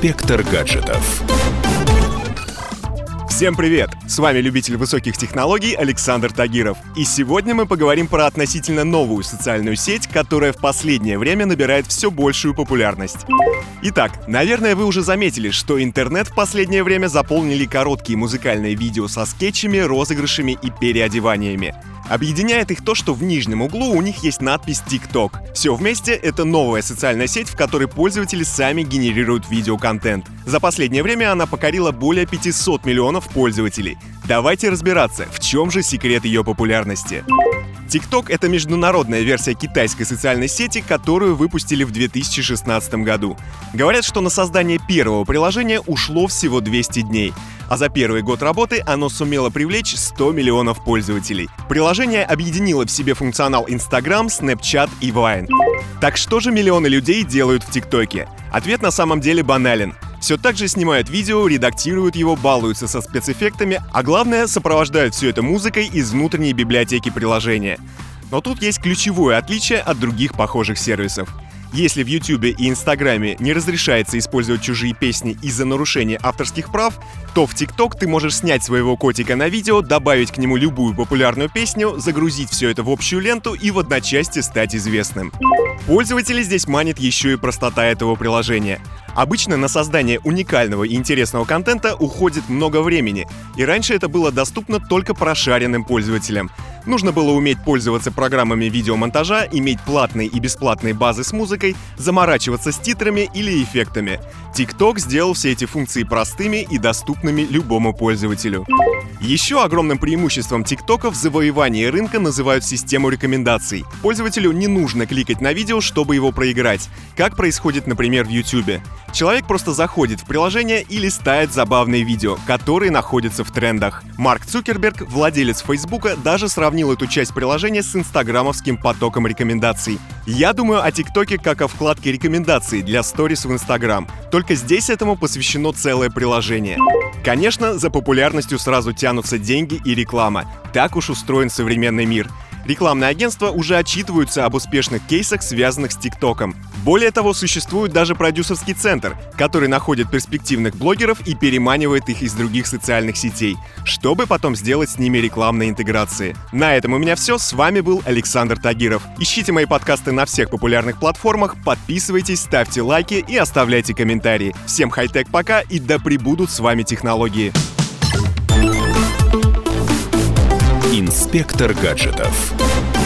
Инспектор гаджетов. Всем привет! С вами любитель высоких технологий Александр Тагиров. И сегодня мы поговорим про относительно новую социальную сеть, которая в последнее время набирает все большую популярность. Итак, наверное, вы уже заметили, что интернет в последнее время заполнили короткие музыкальные видео со скетчами, розыгрышами и переодеваниями. Объединяет их то, что в нижнем углу у них есть надпись TikTok. Все вместе — это новая социальная сеть, в которой пользователи сами генерируют видеоконтент. За последнее время она покорила более 500 миллионов пользователей. Давайте разбираться, в чем же секрет ее популярности. TikTok — это международная версия китайской социальной сети, которую выпустили в 2016 году. Говорят, что на создание первого приложения ушло всего 200 дней а за первый год работы оно сумело привлечь 100 миллионов пользователей. Приложение объединило в себе функционал Instagram, Snapchat и Vine. Так что же миллионы людей делают в ТикТоке? Ответ на самом деле банален. Все так же снимают видео, редактируют его, балуются со спецэффектами, а главное, сопровождают все это музыкой из внутренней библиотеки приложения. Но тут есть ключевое отличие от других похожих сервисов — если в YouTube и Инстаграме не разрешается использовать чужие песни из-за нарушения авторских прав, то в TikTok ты можешь снять своего котика на видео, добавить к нему любую популярную песню, загрузить все это в общую ленту и в одночасье стать известным. Пользователей здесь манит еще и простота этого приложения. Обычно на создание уникального и интересного контента уходит много времени, и раньше это было доступно только прошаренным пользователям. Нужно было уметь пользоваться программами видеомонтажа, иметь платные и бесплатные базы с музыкой, заморачиваться с титрами или эффектами. TikTok сделал все эти функции простыми и доступными любому пользователю. Еще огромным преимуществом TikTok в завоевании рынка называют систему рекомендаций. Пользователю не нужно кликать на видео, чтобы его проиграть, как происходит, например, в YouTube. Человек просто заходит в приложение и листает забавные видео, которые находятся в трендах. Марк Цукерберг, владелец Фейсбука, даже сравнил эту часть приложения с инстаграмовским потоком рекомендаций. Я думаю о ТикТоке как о вкладке рекомендаций для сторис в Инстаграм, только здесь этому посвящено целое приложение. Конечно, за популярностью сразу тянутся деньги и реклама. Так уж устроен современный мир. Рекламные агентства уже отчитываются об успешных кейсах, связанных с ТикТоком. Более того, существует даже продюсерский центр, который находит перспективных блогеров и переманивает их из других социальных сетей, чтобы потом сделать с ними рекламные интеграции. На этом у меня все. С вами был Александр Тагиров. Ищите мои подкасты на всех популярных платформах, подписывайтесь, ставьте лайки и оставляйте комментарии. Всем хай-тек пока и да пребудут с вами технологии. Спектр гаджетов.